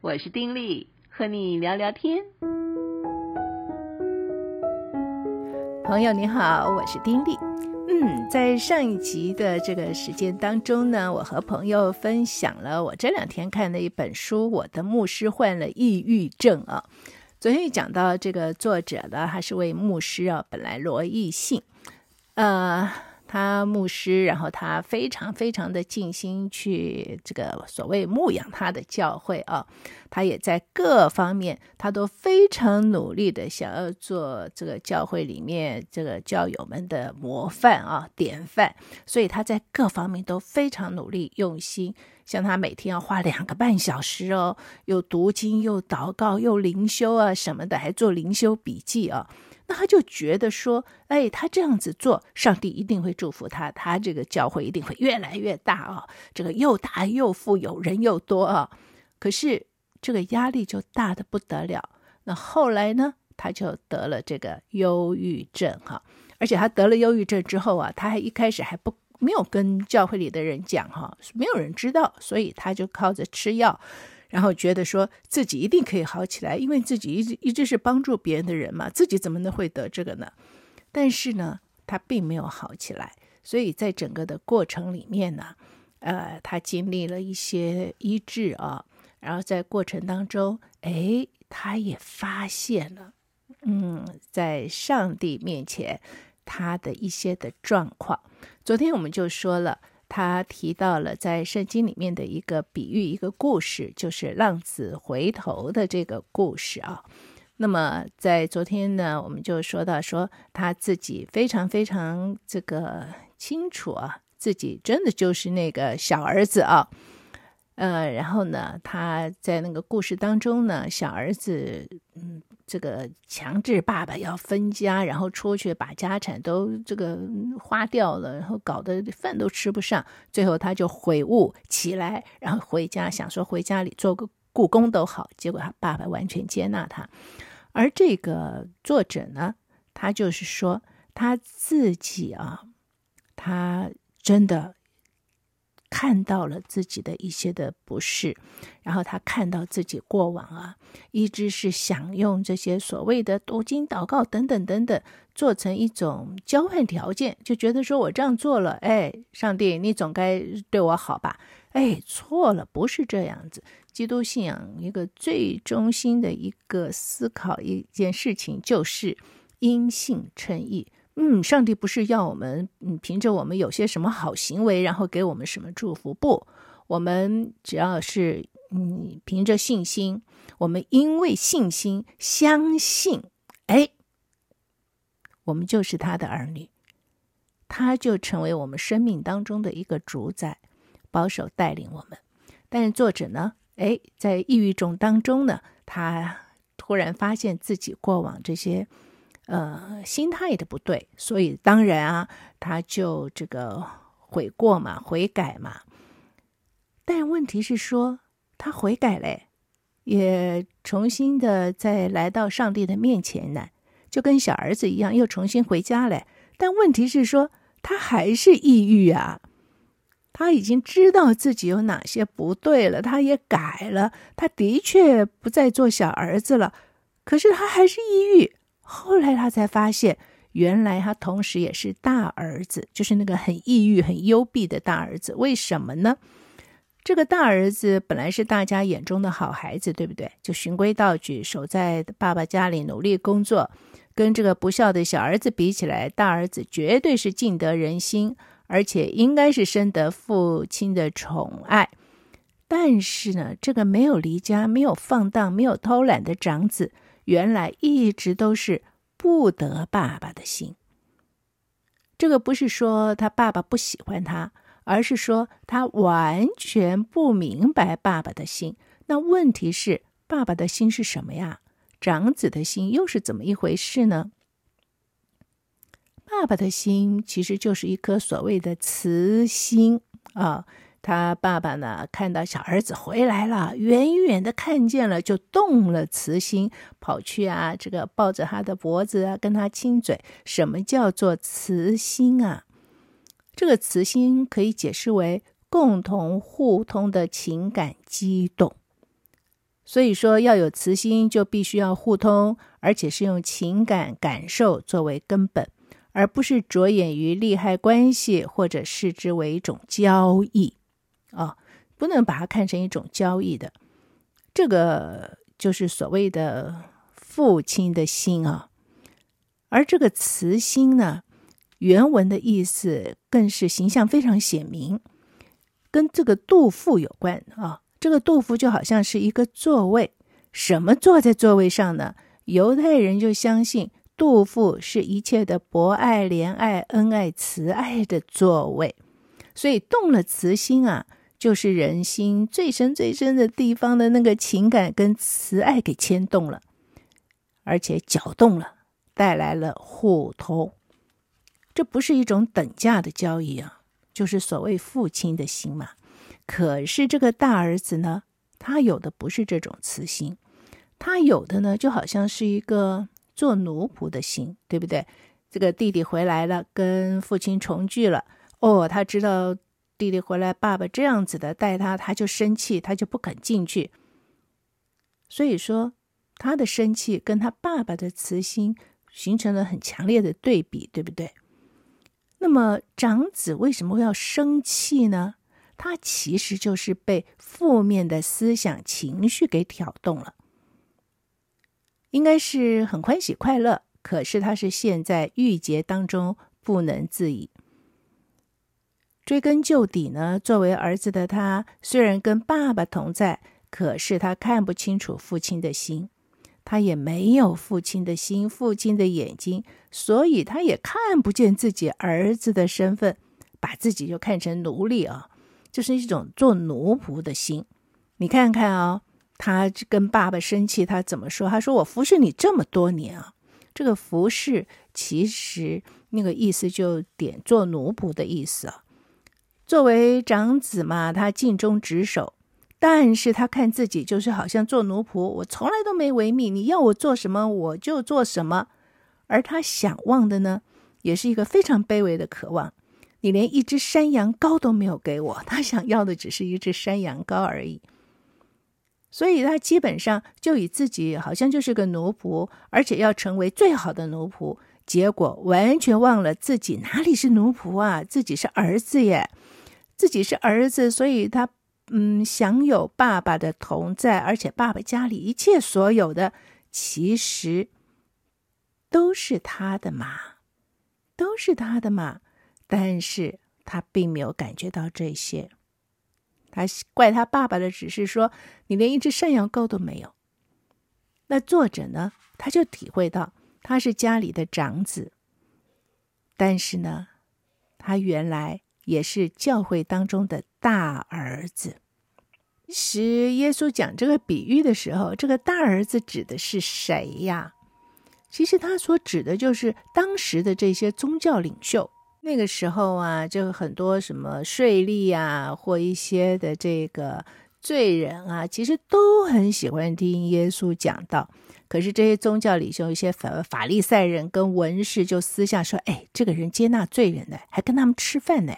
我是丁力，和你聊聊天。朋友你好，我是丁力。嗯，在上一集的这个时间当中呢，我和朋友分享了我这两天看的一本书《我的牧师患了抑郁症》啊。昨天讲到这个作者呢，他是位牧师啊，本来罗奕信，呃。他牧师，然后他非常非常的尽心去这个所谓牧养他的教会啊，他也在各方面，他都非常努力的想要做这个教会里面这个教友们的模范啊、典范，所以他在各方面都非常努力用心。像他每天要花两个半小时哦，又读经又祷告又灵修啊什么的，还做灵修笔记啊。那他就觉得说，哎，他这样子做，上帝一定会祝福他，他这个教会一定会越来越大啊，这个又大又富有，人又多啊。可是这个压力就大的不得了。那后来呢，他就得了这个忧郁症哈，而且他得了忧郁症之后啊，他还一开始还不没有跟教会里的人讲哈，没有人知道，所以他就靠着吃药。然后觉得说自己一定可以好起来，因为自己一直一直是帮助别人的人嘛，自己怎么能会得这个呢？但是呢，他并没有好起来，所以在整个的过程里面呢，呃，他经历了一些医治啊，然后在过程当中，哎，他也发现了，嗯，在上帝面前他的一些的状况。昨天我们就说了。他提到了在圣经里面的一个比喻，一个故事，就是浪子回头的这个故事啊。那么在昨天呢，我们就说到说他自己非常非常这个清楚啊，自己真的就是那个小儿子啊。呃，然后呢，他在那个故事当中呢，小儿子嗯。这个强制爸爸要分家，然后出去把家产都这个花掉了，然后搞得饭都吃不上。最后他就悔悟起来，然后回家想说回家里做个雇工都好。结果他爸爸完全接纳他。而这个作者呢，他就是说他自己啊，他真的。看到了自己的一些的不适，然后他看到自己过往啊，一直是想用这些所谓的读经、祷告等等等等，做成一种交换条件，就觉得说我这样做了，哎，上帝你总该对我好吧？哎，错了，不是这样子。基督信仰一个最中心的一个思考一件事情，就是因信称义。嗯，上帝不是要我们，嗯，凭着我们有些什么好行为，然后给我们什么祝福？不，我们只要是，嗯，凭着信心，我们因为信心相信，哎，我们就是他的儿女，他就成为我们生命当中的一个主宰，保守带领我们。但是作者呢，哎，在抑郁症当中呢，他突然发现自己过往这些。呃，心态的不对，所以当然啊，他就这个悔过嘛，悔改嘛。但问题是说，他悔改嘞，也重新的再来到上帝的面前呢，就跟小儿子一样，又重新回家嘞。但问题是说，他还是抑郁啊。他已经知道自己有哪些不对了，他也改了，他的确不再做小儿子了，可是他还是抑郁。后来他才发现，原来他同时也是大儿子，就是那个很抑郁、很幽闭的大儿子。为什么呢？这个大儿子本来是大家眼中的好孩子，对不对？就循规蹈矩，守在爸爸家里努力工作。跟这个不孝的小儿子比起来，大儿子绝对是尽得人心，而且应该是深得父亲的宠爱。但是呢，这个没有离家、没有放荡、没有偷懒的长子。原来一直都是不得爸爸的心。这个不是说他爸爸不喜欢他，而是说他完全不明白爸爸的心。那问题是，爸爸的心是什么呀？长子的心又是怎么一回事呢？爸爸的心其实就是一颗所谓的慈心啊。他爸爸呢，看到小儿子回来了，远远的看见了，就动了慈心，跑去啊，这个抱着他的脖子啊，跟他亲嘴。什么叫做慈心啊？这个慈心可以解释为共同互通的情感激动。所以说，要有慈心，就必须要互通，而且是用情感感受作为根本，而不是着眼于利害关系，或者视之为一种交易、不能把它看成一种交易的。这个就是所谓的父亲的心啊。而这个慈心呢，原文的意思更是形象非常显明，跟这个杜甫有关啊。这个杜甫就好像是一个座位，什么坐在座位上呢？犹太人就相信杜甫是一切的博爱、怜爱、恩爱、慈爱的座位，所以动了慈心啊，就是人心最深最深的地方的那个情感跟慈爱给牵动了，而且搅动了，带来了互通。这不是一种等价的交易啊，就是所谓父亲的心嘛。可是这个大儿子呢，他有的不是这种慈心，他有的呢，就好像是一个做奴仆的心，对不对？这个弟弟回来了，跟父亲重聚了，哦，他知道弟弟回来，爸爸这样子的带他，他就生气，他就不肯进去。所以说，他的生气跟他爸爸的慈心形成了很强烈的对比，对不对？那么长子为什么要生气呢？他其实就是被负面的思想情绪给挑动了，应该是很欢喜快乐，可是他是陷在郁结当中不能自已。追根究底呢，作为儿子的他，虽然跟爸爸同在，可是他看不清楚父亲的心，他也没有父亲的心、父亲的眼睛，所以他也看不见自己儿子的身份，把自己就看成奴隶啊。就是一种做奴仆的心，你看看啊、他跟爸爸生气，他怎么说？他说：“我服侍你这么多年啊，这个服侍其实那个意思就点做奴仆的意思啊。作为长子嘛，他尽忠职守，但是他看自己就是好像做奴仆，我从来都没违命，你要我做什么我就做什么。而他想望的呢，也是一个非常卑微的渴望。”你连一只山羊羔都没有给我，他想要的只是一只山羊羔而已。所以他基本上就以自己好像就是个奴仆，而且要成为最好的奴仆，结果完全忘了自己哪里是奴仆啊，自己是儿子耶，自己是儿子，所以他嗯享有爸爸的同在，而且爸爸家里一切所有的其实都是他的嘛，都是他的嘛。但是他并没有感觉到这些，他怪他爸爸的只是说，你连一只山羊羔都没有。那作者呢，他就体会到他是家里的长子，但是呢，他原来也是教会当中的大儿子。其实耶稣讲这个比喻的时候，这个大儿子指的是谁呀？其实他所指的就是当时的这些宗教领袖。那个时候啊，就很多什么税吏啊，或一些的这个罪人啊，其实都很喜欢听耶稣讲道。可是这些宗教领袖、一些法法利赛人跟文士就私下说：“哎，这个人接纳罪人呢，还跟他们吃饭呢。”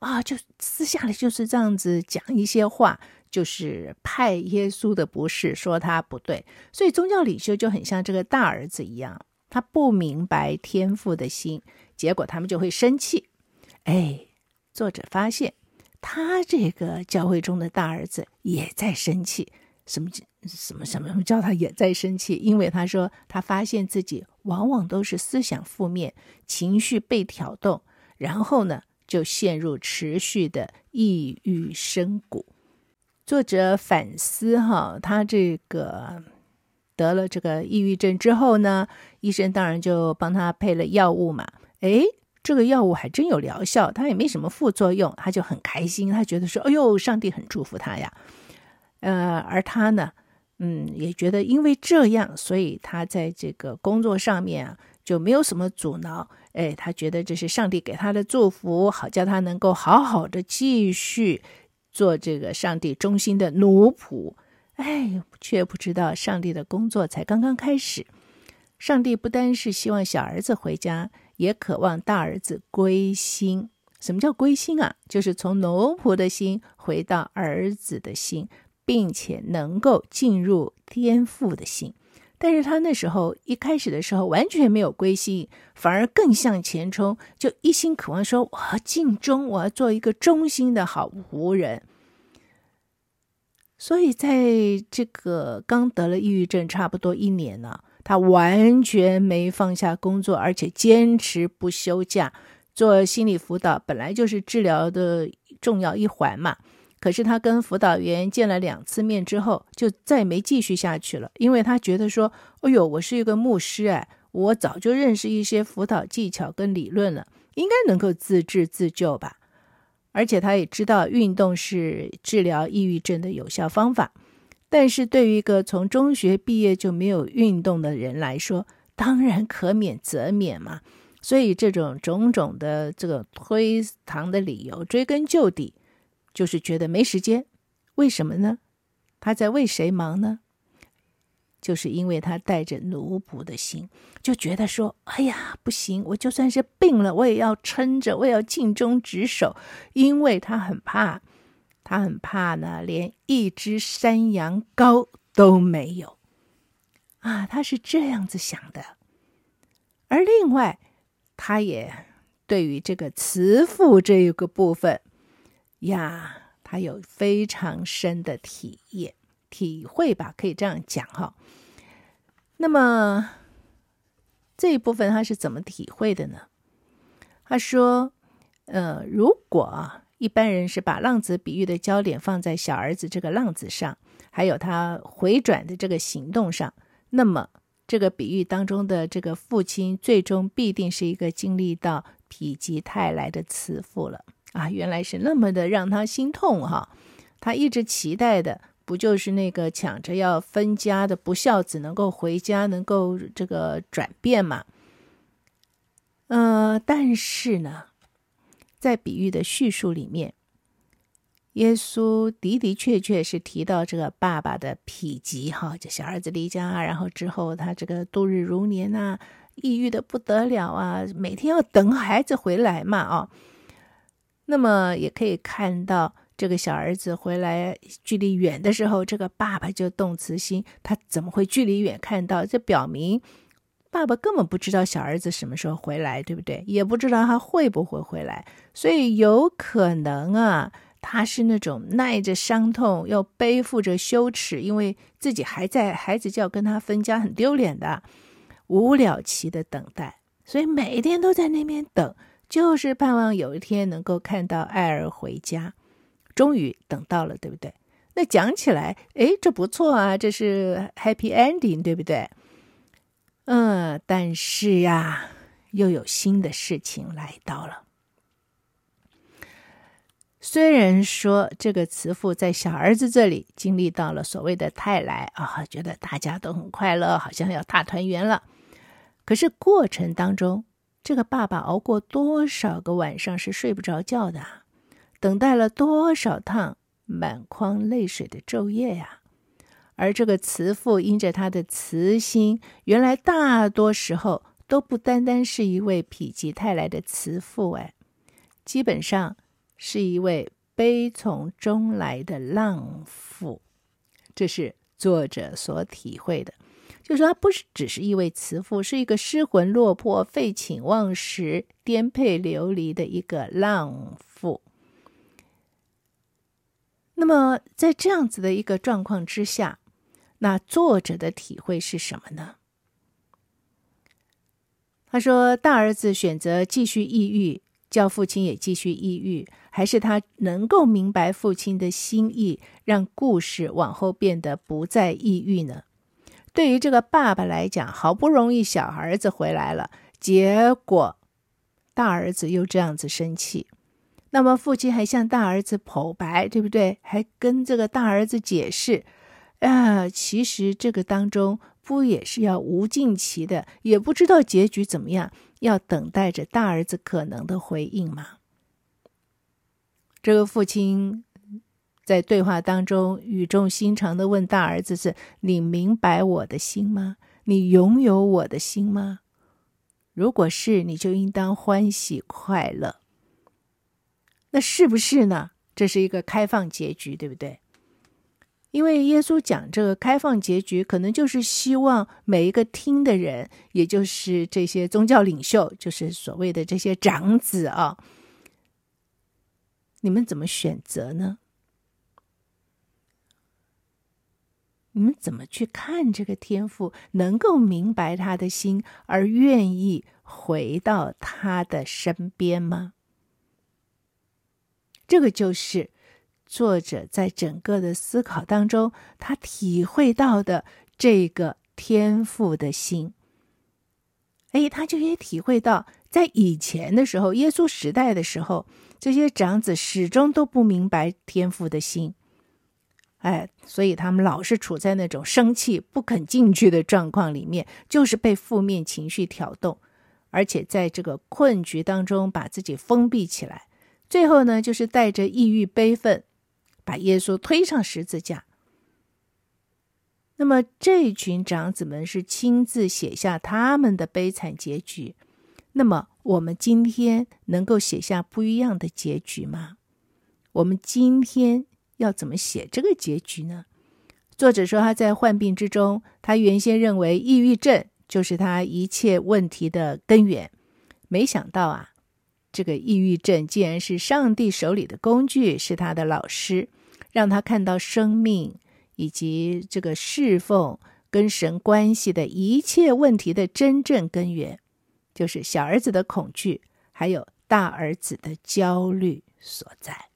啊，就私下里就是这样子讲一些话，就是派耶稣的不是，说他不对。所以宗教领袖就很像这个大儿子一样，他不明白天父的心。结果他们就会生气，哎，作者发现他这个教会中的大儿子也在生气，什么什么什么什么叫他也在生气？因为他说他发现自己往往都是思想负面，情绪被挑动，然后呢就陷入持续的抑郁深谷。作者反思哈，他这个得了这个抑郁症之后呢，医生当然就帮他配了药物嘛。哎，这个药物还真有疗效，他也没什么副作用，他就很开心，他觉得说：“哎呦，上帝很祝福他呀。”呃，而他呢，嗯，也觉得因为这样，所以他在这个工作上面啊就没有什么阻挠。哎，他觉得这是上帝给他的祝福，好叫他能够好好的继续做这个上帝忠心的奴仆。哎，却不知道上帝的工作才刚刚开始。上帝不单是希望小儿子回家。也渴望大儿子归心。什么叫归心啊？就是从奴仆的心回到儿子的心，并且能够进入天父的心。但是他那时候一开始的时候完全没有归心，反而更向前冲，就一心渴望说：“我要尽忠，我要做一个忠心的好湖人。”所以在这个刚得了抑郁症差不多一年了，他完全没放下工作，而且坚持不休假做心理辅导，本来就是治疗的重要一环嘛。可是他跟辅导员见了两次面之后，就再没继续下去了，因为他觉得说：“哎呦，我是一个牧师哎，我早就认识一些辅导技巧跟理论了，应该能够自治自救吧。而且他也知道运动是治疗抑郁症的有效方法。但是对于一个从中学毕业就没有运动的人来说，当然可免则免嘛。所以这种种种的这个推搪的理由，追根究底。”就是觉得没时间，为什么呢？他在为谁忙呢？就是因为他带着奴仆的心，就觉得说：“哎呀，不行！我就算是病了，我也要撑着，我也要尽忠职守。”因为他很怕，他很怕呢，连一只山羊羔都没有啊！他是这样子想的。而另外，他也对于这个慈父这一个部分。呀，他有非常深的体验、体会吧，可以这样讲哈。那么这一部分他是怎么体会的呢？他说：“呃，如果一般人是把浪子比喻的焦点放在小儿子这个浪子上，还有他回转的这个行动上，那么这个比喻当中的这个父亲，最终必定是一个经历到否极泰来的慈父了。”啊，原来是那么的让他心痛哈！他一直期待的不就是那个抢着要分家的不孝子能够回家，能够这个转变嘛？呃，但是呢，在比喻的叙述里面，耶稣的的确确是提到这个爸爸的否极哈，就小儿子离家，然后之后他这个度日如年呐、抑郁的不得了啊，每天要等孩子回来嘛啊。那么也可以看到，这个小儿子回来距离远的时候，这个爸爸就动慈心。他怎么会距离远看到？这表明爸爸根本不知道小儿子什么时候回来，对不对？也不知道他会不会回来。所以有可能啊，他是那种耐着伤痛，要背负着羞耻，因为自己还在，孩子就要跟他分家，很丢脸的，无了期的等待。所以每天都在那边等。就是盼望有一天能够看到爱儿回家，终于等到了，对不对？那讲起来，哎，这不错啊，这是 happy ending，对不对？嗯，但是呀，又有新的事情来到了。虽然说这个慈父在小儿子这里经历到了所谓的泰来啊，觉得大家都很快乐，好像要大团圆了，可是过程当中。这个爸爸熬过多少个晚上是睡不着觉的，等待了多少趟满眶泪水的昼夜呀？而这个慈父因着他的慈心，原来大多时候都不单单是一位否极泰来的慈父，哎，基本上是一位悲从中来的浪父，这是作者所体会的。就是说，他不是只是一位慈父，是一个失魂落魄、废寝忘食、颠沛流离的一个浪父。那么，在这样子的一个状况之下，那作者的体会是什么呢？他说：“大儿子选择继续抑郁，叫父亲也继续抑郁，还是他能够明白父亲的心意，让故事往后变得不再抑郁呢？”对于这个爸爸来讲，好不容易小儿子回来了，结果大儿子又这样子生气，那么父亲还向大儿子剖白，对不对？还跟这个大儿子解释，啊，其实这个当中不也是要无尽期的，也不知道结局怎么样，要等待着大儿子可能的回应吗？这个父亲。在对话当中，语重心长的问大儿子：“是你明白我的心吗？你拥有我的心吗？如果是，你就应当欢喜快乐。那是不是呢？这是一个开放结局，对不对？因为耶稣讲这个开放结局，可能就是希望每一个听的人，也就是这些宗教领袖，就是所谓的这些长子啊，你们怎么选择呢？你们怎么去看这个天父，能够明白他的心，而愿意回到他的身边吗？这个就是。作者在整个的思考当中，他体会到的这个天父的心，哎，他就也体会到，在以前的时候，耶稣时代的时候，这些长子始终都不明白天父的心，哎，所以他们老是处在那种生气不肯进去的状况里面，就是被负面情绪挑动，而且在这个困局当中把自己封闭起来，最后呢，就是带着抑郁悲愤。把耶稣推上十字架。那么这群长子们是亲自写下他们的悲惨结局。那么我们今天能够写下不一样的结局吗？我们今天要怎么写这个结局呢？作者说他在患病之中，他原先认为抑郁症就是他一切问题的根源，没想到啊。这个抑郁症竟然是上帝手里的工具，是他的老师，让他看到生命以及这个侍奉跟神关系的一切问题的真正根源，就是小儿子的恐惧，还有大儿子的焦虑所在。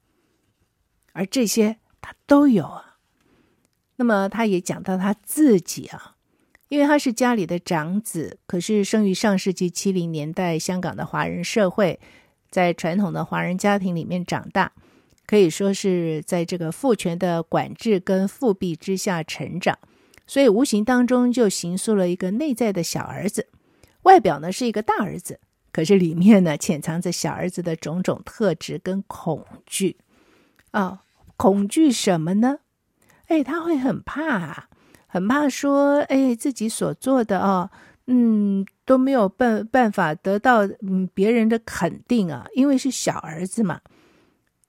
而这些他都有啊。那么他也讲到他自己啊，因为他是家里的长子，可是生于上世纪七零年代香港的华人社会。在传统的华人家庭里面长大，可以说是在这个父权的管制跟复辟之下成长，所以无形当中就形塑了一个内在的小儿子，外表呢是一个大儿子，可是里面呢潜藏着小儿子的种种特质跟恐惧啊、恐惧什么呢？哎，他会很怕啊，很怕说，哎，自己所做的哦。嗯，都没有办办法得到嗯别人的肯定啊，因为是小儿子嘛。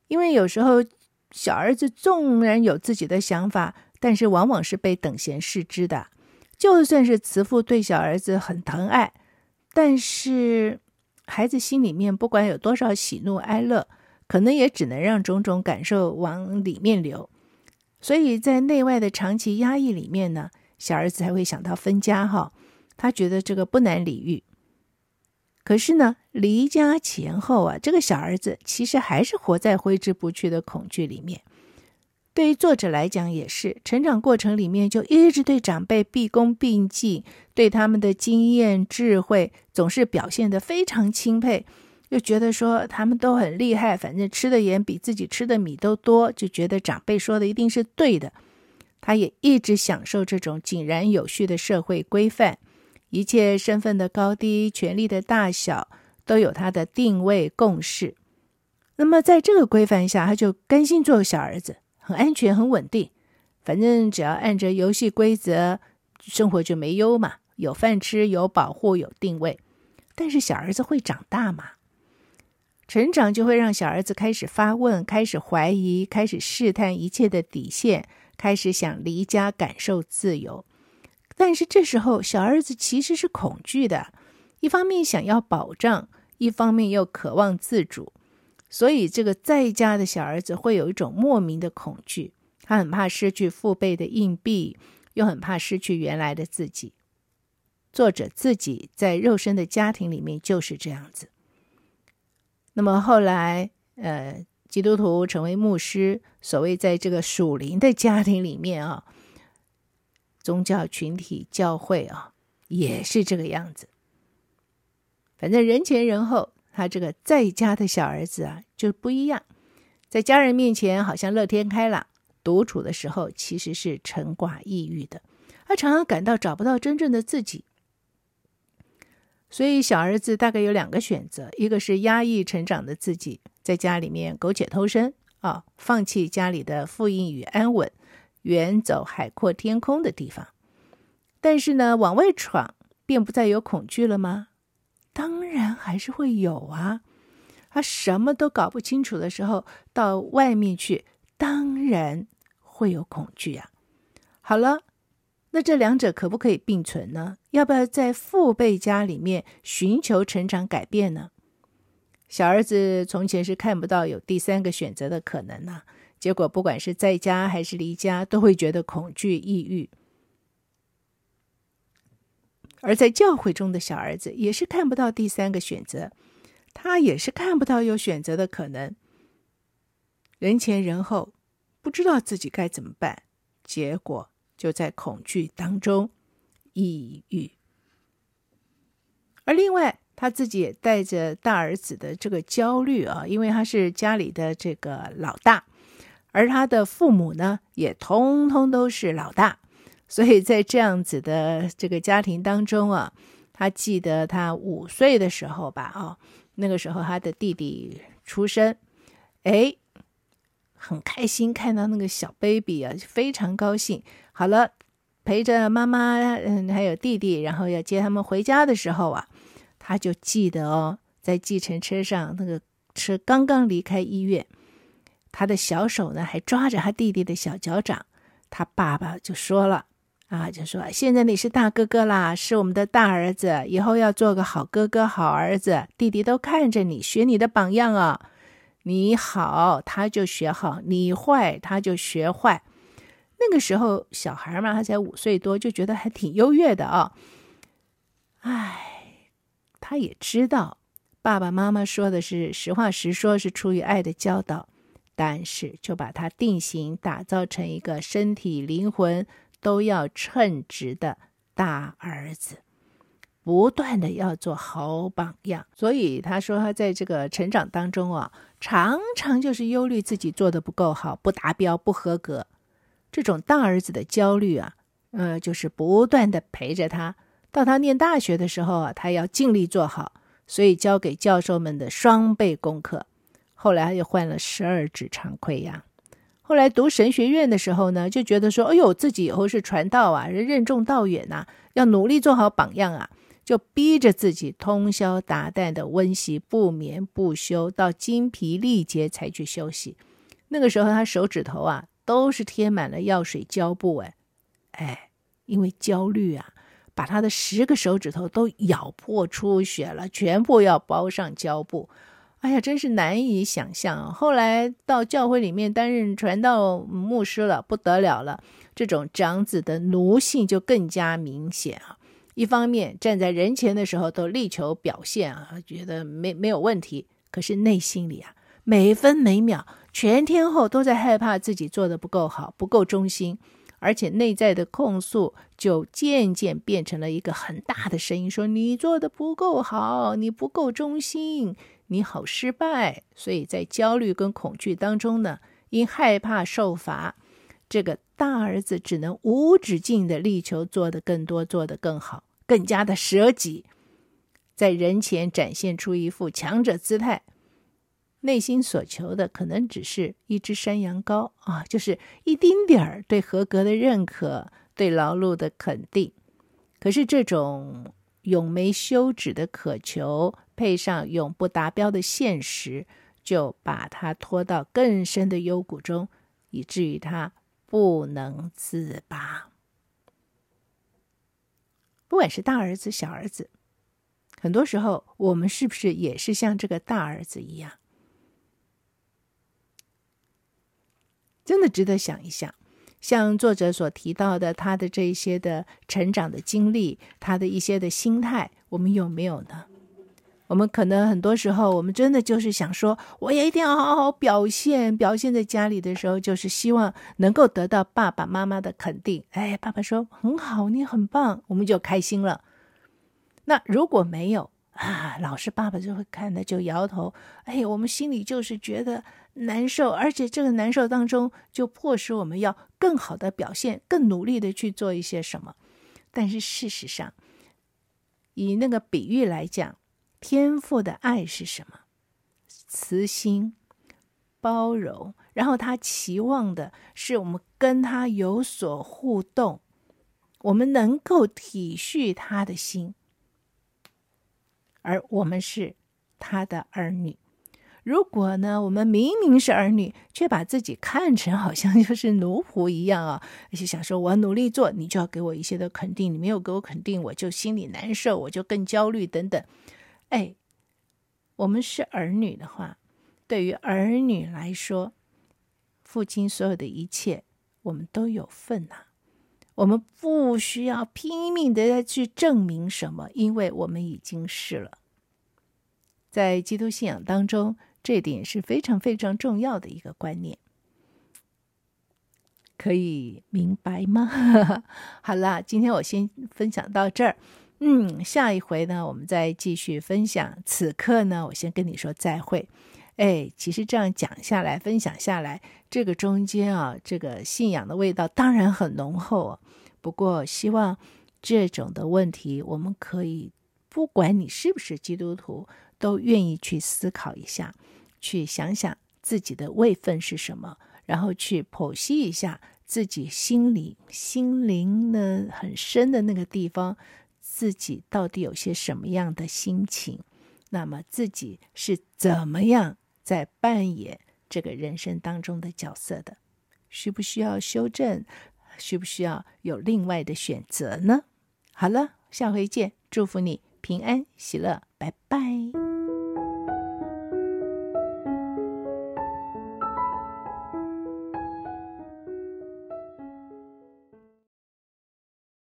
因为有时候小儿子纵然有自己的想法，但是往往是被等闲视之的。就算是慈父对小儿子很疼爱，但是孩子心里面不管有多少喜怒哀乐，可能也只能让种种感受往里面流。所以在内外的长期压抑里面呢，小儿子才会想到分家哈。他觉得这个不难理喻，可是呢，离家前后啊，这个小儿子其实还是活在挥之不去的恐惧里面。对于作者来讲，也是成长过程里面就一直对长辈毕恭毕敬，对他们的经验智慧总是表现得非常钦佩，就觉得说他们都很厉害，反正吃的盐比自己吃的米都多，就觉得长辈说的一定是对的。他也一直享受这种井然有序的社会规范。一切身份的高低、权力的大小，都有他的定位共识。那么，在这个规范下，他就甘心做小儿子，很安全、很稳定。反正只要按着游戏规则，生活就没忧嘛，有饭吃、有保护、有定位。但是小儿子会长大嘛？成长就会让小儿子开始发问、开始怀疑、开始试探一切的底线，开始想离家感受自由。但是这时候，小儿子其实是恐惧的，一方面想要保障，一方面又渴望自主，所以这个在家的小儿子会有一种莫名的恐惧，他很怕失去父辈的硬币，又很怕失去原来的自己。作者自己在肉身的家庭里面就是这样子。那么后来，呃，基督徒成为牧师，所谓在这个属灵的家庭里面啊。宗教群体、教会啊，也是这个样子。反正人前人后，他这个在家的小儿子啊，就不一样。在家人面前好像乐天开朗，独处的时候其实是沉寡抑郁的。他常常感到找不到真正的自己。所以小儿子大概有两个选择：一个是压抑成长的自己，在家里面苟且偷生啊，放弃家里的富裕与安稳。远走海阔天空的地方，但是呢，往外闯便不再有恐惧了吗？当然还是会有啊。他什么都搞不清楚的时候，到外面去，当然会有恐惧啊。好了，那这两者可不可以并存呢？要不要在父辈家里面寻求成长改变呢？小儿子从前是看不到有第三个选择的可能呢、结果不管是在家还是离家，都会觉得恐惧、抑郁。而在教会中的小儿子也是看不到第三个选择，他也是看不到有选择的可能。人前人后，不知道自己该怎么办，结果就在恐惧当中抑郁。而另外。他自己也带着大儿子的这个焦虑啊，因为他是家里的这个老大，而他的父母呢也通通都是老大，所以在这样子的这个家庭当中啊，他记得他五岁的时候吧，哦，那个时候他的弟弟出生，哎，很开心看到那个小 baby 啊，非常高兴。好了，陪着妈妈嗯还有弟弟，然后要接他们回家的时候啊。他就记得哦，在计程车上，那个车刚刚离开医院，他的小手呢还抓着他弟弟的小脚掌。他爸爸就说了啊，就说现在你是大哥哥啦，是我们的大儿子，以后要做个好哥哥、好儿子。弟弟都看着你，学你的榜样啊。你好，他就学好；你坏，他就学坏。那个时候小孩嘛，他才五岁多，就觉得还挺优越的啊。哎。他也知道，爸爸妈妈说的是实话实说，是出于爱的教导，但是就把他定型，打造成一个身体灵魂都要称职的大儿子，不断的要做好榜样。所以他说他在这个成长当中啊，常常就是忧虑自己做的不够好，不达标，不合格。这种大儿子的焦虑啊，呃，就是不断的陪着他。到他念大学的时候啊，他要尽力做好，所以交给教授们的双倍功课。后来他又患了十二指肠溃疡。后来读神学院的时候呢，就觉得说：“哎呦，自己以后是传道啊，任重道远呐，要努力做好榜样啊。”就逼着自己通宵达旦的温习，不眠不休，到精疲力竭才去休息。那个时候他手指头啊都是贴满了药水胶布，哎，哎，因为焦虑啊。把他的十个手指头都咬破出血了，全部要包上胶布。哎呀，真是难以想象。后来到教会里面担任传道牧师了，不得了了。这种长子的奴性就更加明显啊。一方面站在人前的时候都力求表现啊，觉得没没有问题，可是内心里啊，每分每秒、全天候都在害怕自己做得不够好，不够忠心。而且内在的控诉就渐渐变成了一个很大的声音，说你做的不够好，你不够忠心，你好失败。所以在焦虑跟恐惧当中呢，因害怕受罚，这个大儿子只能无止境的力求做得更多，做得更好，更加的舍己，在人前展现出一副强者姿态。内心所求的可能只是一只山羊羔啊，就是一丁点儿对合格的认可，对劳碌的肯定。可是这种永没休止的渴求，配上永不达标的现实，就把他拖到更深的幽谷中，以至于他不能自拔。不管是大儿子、小儿子，很多时候我们是不是也是像这个大儿子一样？真的值得想一想，像作者所提到的，他的这一些的成长的经历，他的一些的心态，我们有没有呢？我们可能很多时候，我们真的就是想说，我也一定要好好表现，表现在家里的时候，就是希望能够得到爸爸妈妈的肯定。哎，爸爸说很好，你很棒，我们就开心了。那如果没有啊，老是爸爸就会看的就摇头。哎，我们心里就是觉得。难受，而且这个难受当中，就迫使我们要更好的表现，更努力的去做一些什么。但是事实上，以那个比喻来讲，天赋的爱是什么？慈心、包容，然后他期望的是我们跟他有所互动，我们能够体恤他的心，而我们是他的儿女。如果呢，我们明明是儿女，却把自己看成好像就是奴仆一样啊，而且想说我努力做，你就要给我一些的肯定，你没有给我肯定，我就心里难受，我就更焦虑等等。哎，我们是儿女的话，对于儿女来说，父亲所有的一切，我们都有份呐、我们不需要拼命的去证明什么，因为我们已经是了。在基督信仰当中，这点是非常非常重要的一个观念，可以明白吗？好了，今天我先分享到这儿。嗯，下一回呢，我们再继续分享。此刻呢，我先跟你说再会。哎，其实这样讲下来，分享下来，这个中间啊，这个信仰的味道当然很浓厚。不过，希望这种的问题，我们可以不管你是不是基督徒，都愿意去思考一下，去想想自己的位分是什么，然后去剖析一下自己心里心灵呢很深的那个地方，自己到底有些什么样的心情，那么自己是怎么样在扮演这个人生当中的角色的，需不需要修正？需不需要有另外的选择呢？好了，下回见，祝福你平安喜乐，拜拜。